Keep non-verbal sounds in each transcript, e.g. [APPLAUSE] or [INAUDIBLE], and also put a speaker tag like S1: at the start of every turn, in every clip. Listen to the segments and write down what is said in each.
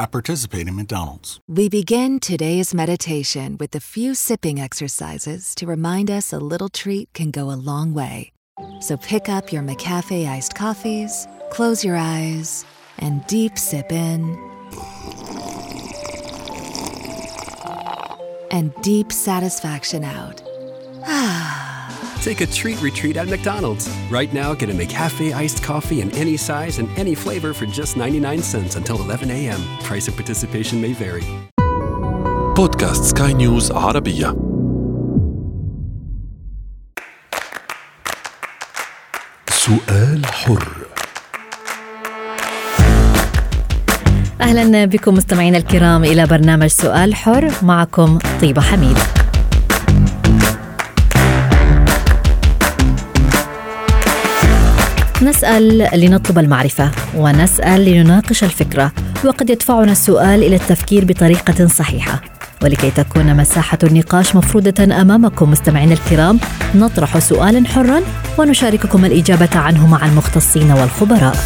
S1: I participate in McDonald's.
S2: We begin today's meditation with a few sipping exercises to remind us a little treat can go a long way. So pick up your McCafe iced coffees, close your eyes, and deep sip in. And deep satisfaction out. Ah.
S3: Take a treat retreat at McDonald's. Right now, get a McCafe iced coffee in any size and any flavor for just 99 cents until 11 a.m. Price of participation may vary.
S4: بودكاست سكاي نيوز عربية سؤال حر
S5: أهلا بكم مستمعينا الكرام إلى برنامج سؤال حر معكم طيبه حميد. نسأل لنطلب المعرفة ونسأل لنناقش الفكرة وقد يدفعنا السؤال إلى التفكير بطريقة صحيحة. ولكي تكون مساحة النقاش مفروضة أمامكم مستمعينا الكرام نطرح سؤالا حرا ونشارككم الإجابة عنه مع المختصين والخبراء.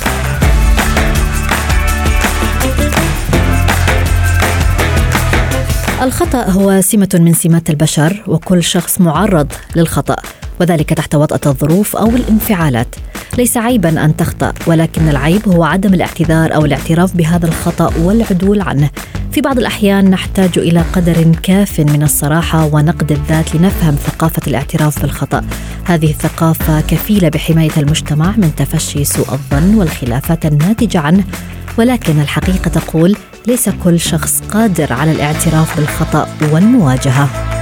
S5: الخطأ هو سمة من سمات البشر وكل شخص معرض للخطأ. وذلك تحت وطأة الظروف أو الانفعالات. ليس عيبا أن تخطأ ولكن العيب هو عدم الاعتذار أو الاعتراف بهذا الخطأ والعدول عنه. في بعض الأحيان نحتاج إلى قدر كاف من الصراحة ونقد الذات لنفهم ثقافة الاعتراف بالخطأ. هذه الثقافة كفيلة بحماية المجتمع من تفشي سوء الظن والخلافات الناتجة عنه. ولكن الحقيقة تقول ليس كل شخص قادر على الاعتراف بالخطأ والمواجهة.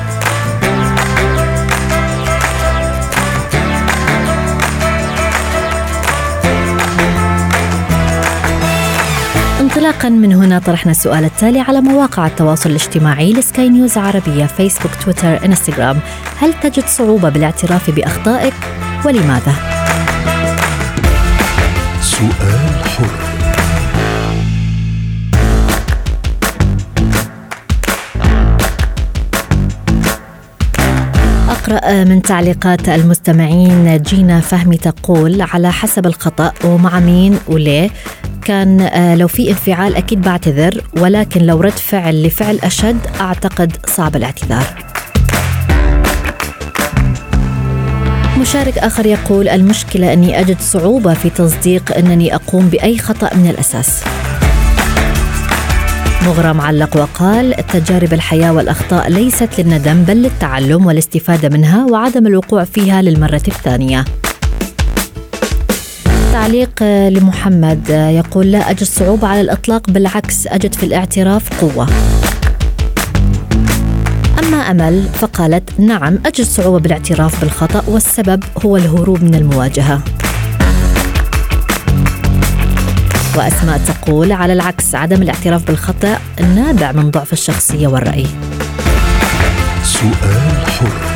S5: انطلاقا من هنا طرحنا السؤال التالي على مواقع التواصل الاجتماعي لسكاي نيوز عربية فيسبوك تويتر إنستغرام. هل تجد صعوبة بالاعتراف بأخطائك؟ ولماذا؟
S4: سؤال حر.
S5: أقرأ من تعليقات المستمعين جينا فهمي تقول على حسب الخطأ ومع مين وليه؟ كان آه، لو في انفعال أكيد بعتذر ولكن لو رد فعل لفعل أشد أعتقد صعب الاعتذار. مشارك آخر يقول المشكلة أني أجد صعوبة في تصديق أنني أقوم بأي خطأ من الأساس. مغرم علق وقال تجارب الحياة والأخطاء ليست للندم بل للتعلم والاستفادة منها وعدم الوقوع فيها للمرة الثانية. تعليق لمحمد يقول لا أجد صعوبة على الإطلاق بالعكس أجد في الاعتراف قوة. أما أمل فقالت نعم أجد صعوبة بالاعتراف بالخطأ والسبب هو الهروب من المواجهة. وأسماء تقول على العكس عدم الاعتراف بالخطأ نابع من ضعف الشخصية والرأي.
S4: سؤال حر.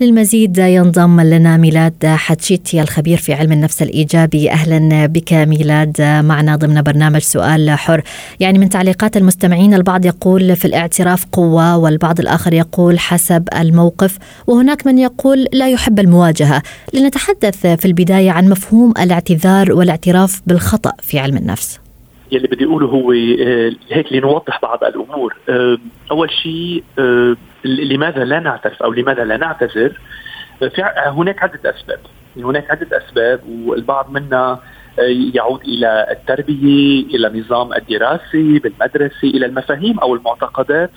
S5: للمزيد ينضم لنا ميلاد حتشيتي الخبير في علم النفس الإيجابي. أهلا بك ميلاد. معنا ضمن برنامج سؤال حر. يعني من تعليقات المستمعين البعض يقول في الاعتراف قوة والبعض الآخر يقول حسب الموقف وهناك من يقول لا يحب المواجهة. لنتحدث في البداية عن مفهوم الاعتذار والاعتراف بالخطأ في علم النفس.
S6: يلي بدي أقوله هو آه، هيك لنوضح بعض الأمور. آه، أول شيء آه، لماذا لا نعترف أو لماذا لا نعتذر؟ في هناك عدة أسباب. هناك عدة أسباب والبعض منها يعود إلى التربية إلى النظام الدراسي بالمدرسة إلى المفاهيم أو المعتقدات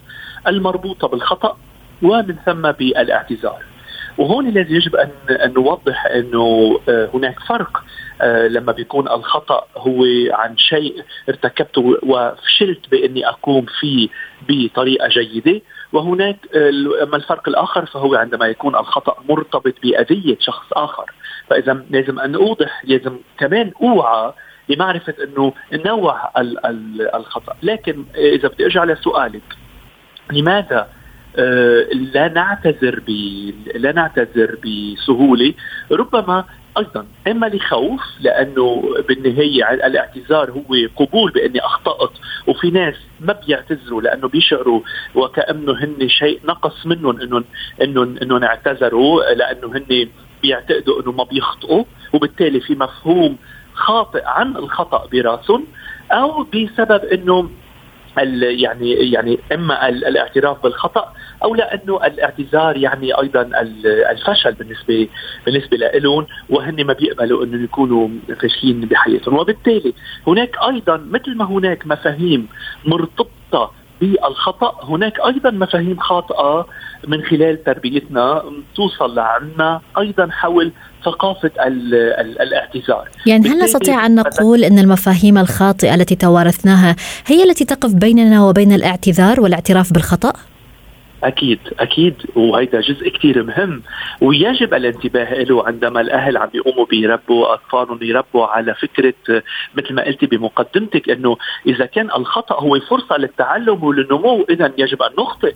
S6: المربوطة بالخطأ ومن ثم بالإعتذار. وهون الذي يجب ان نوضح إنه هناك فرق آه، لما بيكون الخطأ هو عن شيء ارتكبته وفشلت بإني أقوم فيه بطريقة جيدة. وهناك آه، أما الفرق الآخر فهو عندما يكون الخطأ مرتبط بأذية شخص آخر. فإذا لازم أن أوضح لازم كمان أوعى لمعرفه إنه نوع الخطأ. لكن إذا بدي أرجع لسؤالك لماذا آه، لا نعتذر ب لا نعتذر بسهولة. ربما أيضا إما لخوف لأنه بالنهاية الاعتذار هو قبول بأني أخطأت وفي ناس ما بيعتذروا لأنه بيشعروا وكأنه هن شيء نقص منهم انهم انهم إنهم اعتذروا لأنه هن بيعتقدوا إنه ما بيخطئوا وبالتالي في مفهوم خاطئ عن الخطأ براسهم أو بسبب انه يعني يعني إما الاعتراف بالخطأ أو لأنه الاعتذار يعني أيضا الفشل بالنسبة بالنسبة لهم وهن ما بيقبلوا إنه يكونوا فاشلين بحياتهم. وبالتالي هناك أيضا مثل ما هناك مفاهيم مرتبطة بالخطأ هناك أيضا مفاهيم خاطئة من خلال تربيتنا توصل لعنا أيضا حول ثقافة الاعتذار
S5: يعني هل نستطيع أن نقول أن المفاهيم الخاطئة التي توارثناها هي التي تقف بيننا وبين الاعتذار والاعتراف بالخطأ؟
S6: أكيد أكيد. وهيدا جزء كثير مهم. ويجب الانتباه له عندما الأهل عم بيقوموا بيربوا أطفالهم يربوا على فكرة مثل ما قلتي بمقدمتك إنه إذا كان الخطأ هو فرصة للتعلم وللنمو اذا يجب أن نخطئ.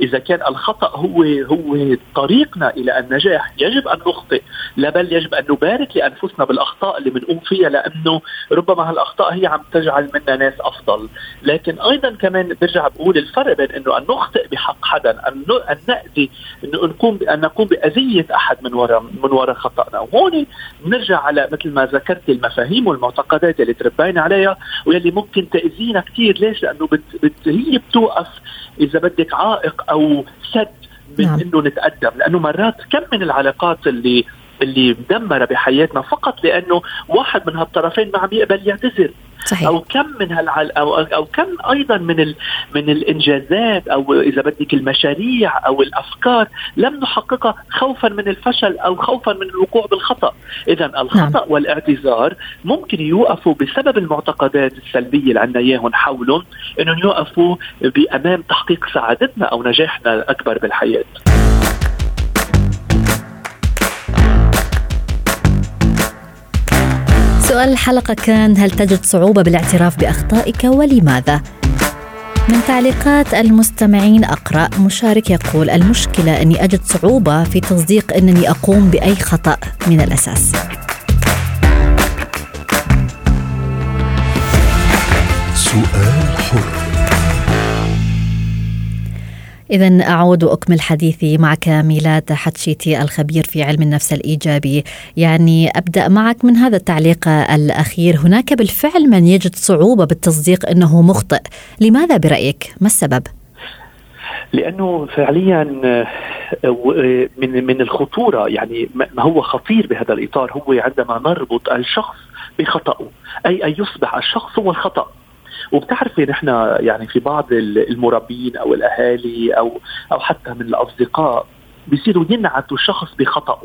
S6: إذا كان الخطأ هو هو طريقنا إلى النجاح يجب أن نخطئ لا بل يجب أن نبارك لأنفسنا بالأخطاء اللي بنقوم فيها لأنه ربما هالأخطاء هي عم تجعل منا ناس أفضل. لكن أيضا كمان برجع بقول الفرق بين إنه أن نخطئ بحق حدا أن أن نأذي انه نقوم أن نقوم بأذية أحد من وراء من وراء خطأنا. وهون بنرجع على مثل ما ذكرت المفاهيم والمعتقدات اللي تربينا عليها واللي ممكن تأذينا كثير ليش؟ لأنه بت بت هي بتوقف إذا بدك عائق أو سد من نعم. إنه نتقدم لأنه مرات كم من العلاقات اللي اللي مدمره بحياتنا فقط لأنه واحد من هالطرفين ما عم يقبل يعتذر صحيح. أو كم من هالعل أو أو كم أيضا من ال من الإنجازات أو إذا بدك المشاريع أو الأفكار لم نحققها خوفا من الفشل أو خوفا من الوقوع بالخطأ اذا الخطأ نعم. والاعتذار ممكن يوقفوا بسبب المعتقدات السلبية اللي عندنا إياهم حولهم إنهم يوقفوا بأمام تحقيق سعادتنا أو نجاحنا الأكبر بالحياة
S5: سؤال الحلقة كان هل تجد صعوبة بالاعتراف بأخطائك ولماذا؟ من تعليقات المستمعين أقرأ مشارك يقول المشكلة أني أجد صعوبة في تصديق أنني أقوم بأي خطأ من الأساس إذا أعود وأكمل حديثي معك ميلاد حتشيتي الخبير في علم النفس الإيجابي. يعني أبدأ معك من هذا التعليق الأخير. هناك بالفعل من يجد صعوبة بالتصديق أنه مخطئ. لماذا برأيك؟ ما السبب؟
S6: لأنه فعليا من من الخطورة يعني ما هو خطير بهذا الإطار. هو عندما نربط الشخص بخطأه أي أن يصبح الشخص هو الخطأ. وبتعرفي نحن يعني في بعض المربين أو الأهالي أو أو حتى من الأصدقاء بيصيروا ينعتوا الشخص بخطأه.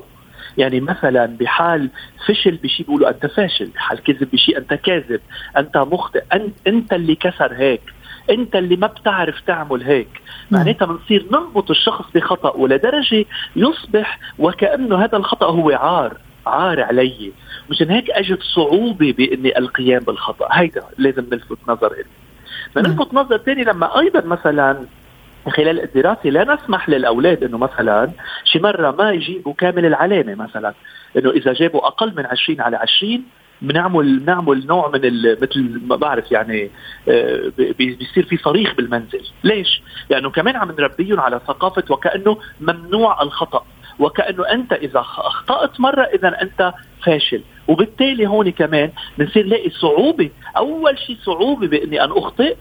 S6: يعني مثلا بحال فشل بشيء بيقولوا أنت فاشل بحال كذب بشيء أنت كاذب أنت مخطئ انت, أنت اللي كسر هيك أنت اللي ما بتعرف تعمل هيك. معناتها بنصير نربط الشخص بخطا ولدرجه يصبح وكأنه هذا الخطأ هو عار عار علي. مشان هيك اجت صعوبة بإني القيام بالخطأ. هيدا لازم نلفت نظر إلي. فنلفت نظر ثاني لما أيضا مثلا خلال الدراسة لا نسمح للأولاد أنه مثلا شي مرة ما يجيبوا كامل العلامة مثلا. أنه إذا جابوا أقل من 20 على 20 بنعمل بنعمل نوع من مثل ما بعرف يعني آه، بيصير في صريخ بالمنزل، ليش؟ لأنه كمان عم نربيهم على ثقافة وكأنه ممنوع الخطأ، وكأنه أنت إذا أخطأت مرة إذا أنت فاشل. وبالتالي هون كمان بنصير نلاقي صعوبة أول شيء صعوبة بإني أن أخطئ.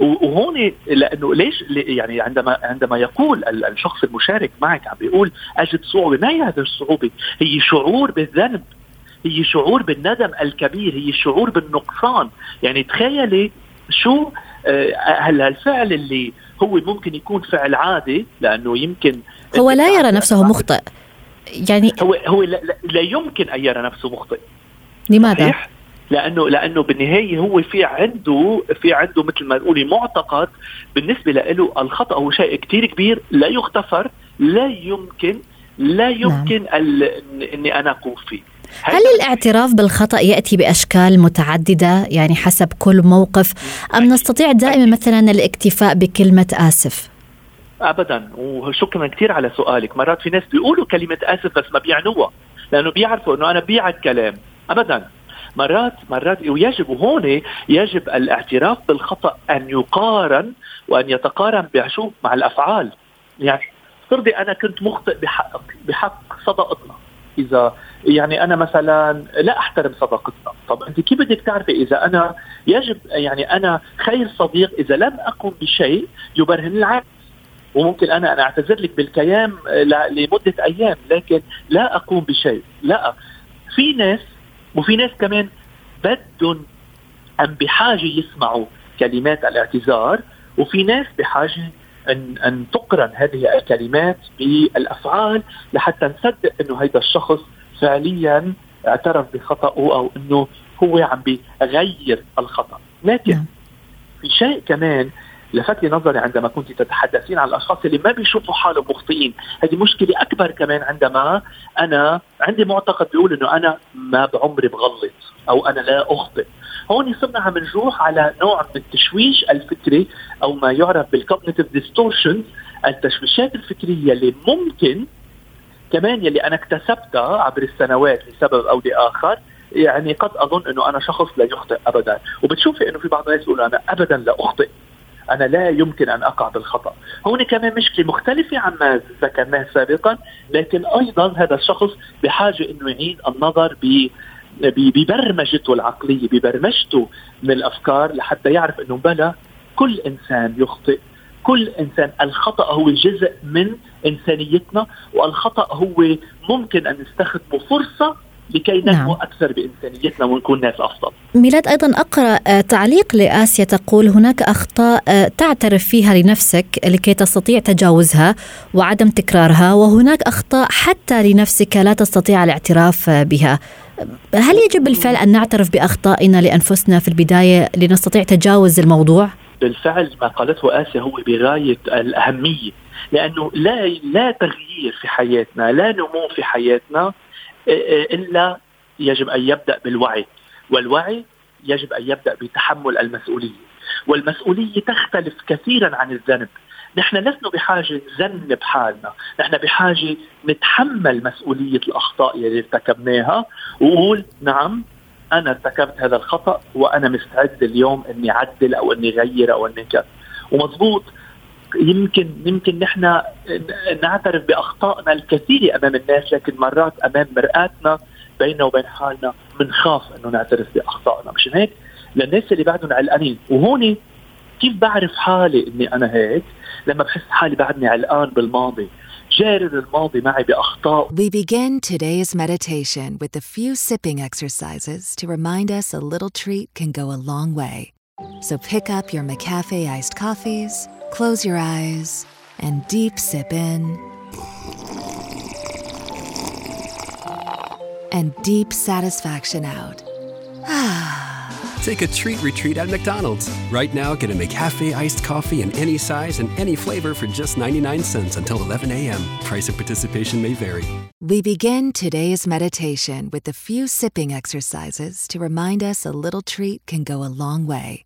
S6: وهون لأنه ليش؟ يعني عندما عندما يقول الشخص المشارك معك عم بيقول أجد صعوبة. ما هي هذه الصعوبة؟ هي شعور بالذنب هي شعور بالندم الكبير هي شعور بالنقصان. يعني تخيلي شو هل آه، الفعل اللي هو ممكن يكون فعل عادي؟ لأنه يمكن
S5: هو لا يرى نفسه مخطئ. يعني
S6: هو هو لا, لا يمكن أن يرى نفسه مخطئ
S5: لماذا؟ صحيح؟
S6: لأنه لأنه بالنهاية هو في عنده في عنده مثل ما تقولي معتقد بالنسبة له الخطأ هو شيء كثير كبير لا يغتفر لا يمكن لا نعم. يمكن نعم. إني أنا أقوم فيه
S5: هل الاعتراف بالخطأ يأتي بأشكال متعددة يعني حسب كل موقف أم نستطيع دائما مثلا الاكتفاء بكلمة آسف؟
S6: ابدا. وشكرا كثير على سؤالك. مرات في ناس بيقولوا كلمة آسف بس ما بيعنوها لأنه بيعرفوا إنه أنا بيع الكلام ابدا. مرات مرات ويجب وهون يجب الاعتراف بالخطأ أن يقارن وأن يتقارن بشوف مع الأفعال. يعني افترضي أنا كنت مخطئ بحق بحق صداقتنا. إذا يعني أنا مثلا لا أحترم صداقتنا. طب أنت كيف بدك تعرفي إذا أنا يجب يعني أنا خير صديق إذا لم أقم بشيء يبرهن العكس وممكن أنا أنا أعتذر لك بالكيام لمدة أيام لكن لا أقوم بشيء لا في ناس وفي ناس كمان بدهم ام بحاجة يسمعوا كلمات الاعتذار وفي ناس بحاجة ان أن تقرن هذه الكلمات بالأفعال لحتى نصدق إنه هذا الشخص فعليا اعترف بخطأه أو إنه هو عم بيغير الخطأ لكن نعم. في شيء كمان لفت لي نظري عندما كنت تتحدثين عن الأشخاص اللي ما بيشوفوا حالهم مخطئين، هذه مشكلة أكبر كمان عندما أنا عندي معتقد بيقول إنه أنا ما بعمري بغلط أو أنا لا أخطئ. هون صرنا عم نروح على نوع من التشويش الفكري أو ما يعرف بال cognitive distortion التشويشات الفكرية اللي ممكن كمان يلي أنا اكتسبتها عبر السنوات لسبب أو لآخر يعني قد أظن إنه أنا شخص لا يخطئ ابدا. وبتشوفي إنه في بعض الناس يقولوا أنا ابدا لا أخطئ. أنا لا يمكن أن أقع بالخطأ. هون كمان مشكلة مختلفة عما ذكرناه سابقا لكن أيضا هذا الشخص بحاجة إنه يعيد النظر ب ببرمجته العقلية ببرمجته من الأفكار لحتى يعرف إنه بلا كل إنسان يخطئ. كل إنسان الخطأ هو جزء من إنسانيتنا والخطأ هو ممكن أن نستخدمه فرصة لكي ننمو نعم. أكثر بانسانيتنا ونكون ناس أفضل.
S5: ميلاد أيضا أقرأ آه، تعليق لاسيا تقول هناك أخطاء آه، تعترف فيها لنفسك لكي تستطيع تجاوزها وعدم تكرارها وهناك أخطاء حتى لنفسك لا تستطيع الاعتراف بها. هل يجب بالفعل أن نعترف بأخطائنا لأنفسنا في البداية لنستطيع تجاوز الموضوع؟
S6: بالفعل ما قالته اسيا هو بغاية الأهمية لأنه لا لا تغيير في حياتنا لا نمو في حياتنا إلا يجب أن يبدأ بالوعي والوعي يجب أن يبدأ بتحمل المسؤولية والمسؤولية تختلف كثيرا عن الذنب. نحن لسنا بحاجة نذنب حالنا نحن بحاجة نتحمل مسؤولية الأخطاء اللي ارتكبناها وقول نعم أنا ارتكبت هذا الخطأ وأنا مستعد اليوم إني أعدل أو إني أغير أو إني كذا. ومضبوط يمكن يمكن نحن نعترف بأخطائنا الكثيره أمام الناس لكن مرات أمام مرآتنا بيننا وبين حالنا بنخاف إنه نعترف بأخطائنا. مشان هيك؟ للناس اللي بعدهم علقانين. وهون كيف بعرف حالي إني أنا هيك؟ لما بحس حالي بعدني علقان بالماضي. جارر الماضي معي بأخطاء.
S2: We begin today's meditation with a few sipping exercises to remind us a little treat can go a long way. So pick up your McCafe iced coffees Close your eyes and deep sip in. And deep satisfaction out. [SIGHS]
S3: Take a treat retreat at McDonald's. Right now, get a McCafe iced coffee in any size and any flavor for just 99 cents until 11 a.m. Price of participation may vary.
S2: We begin today's meditation with a few sipping exercises to remind us a little treat can go a long way.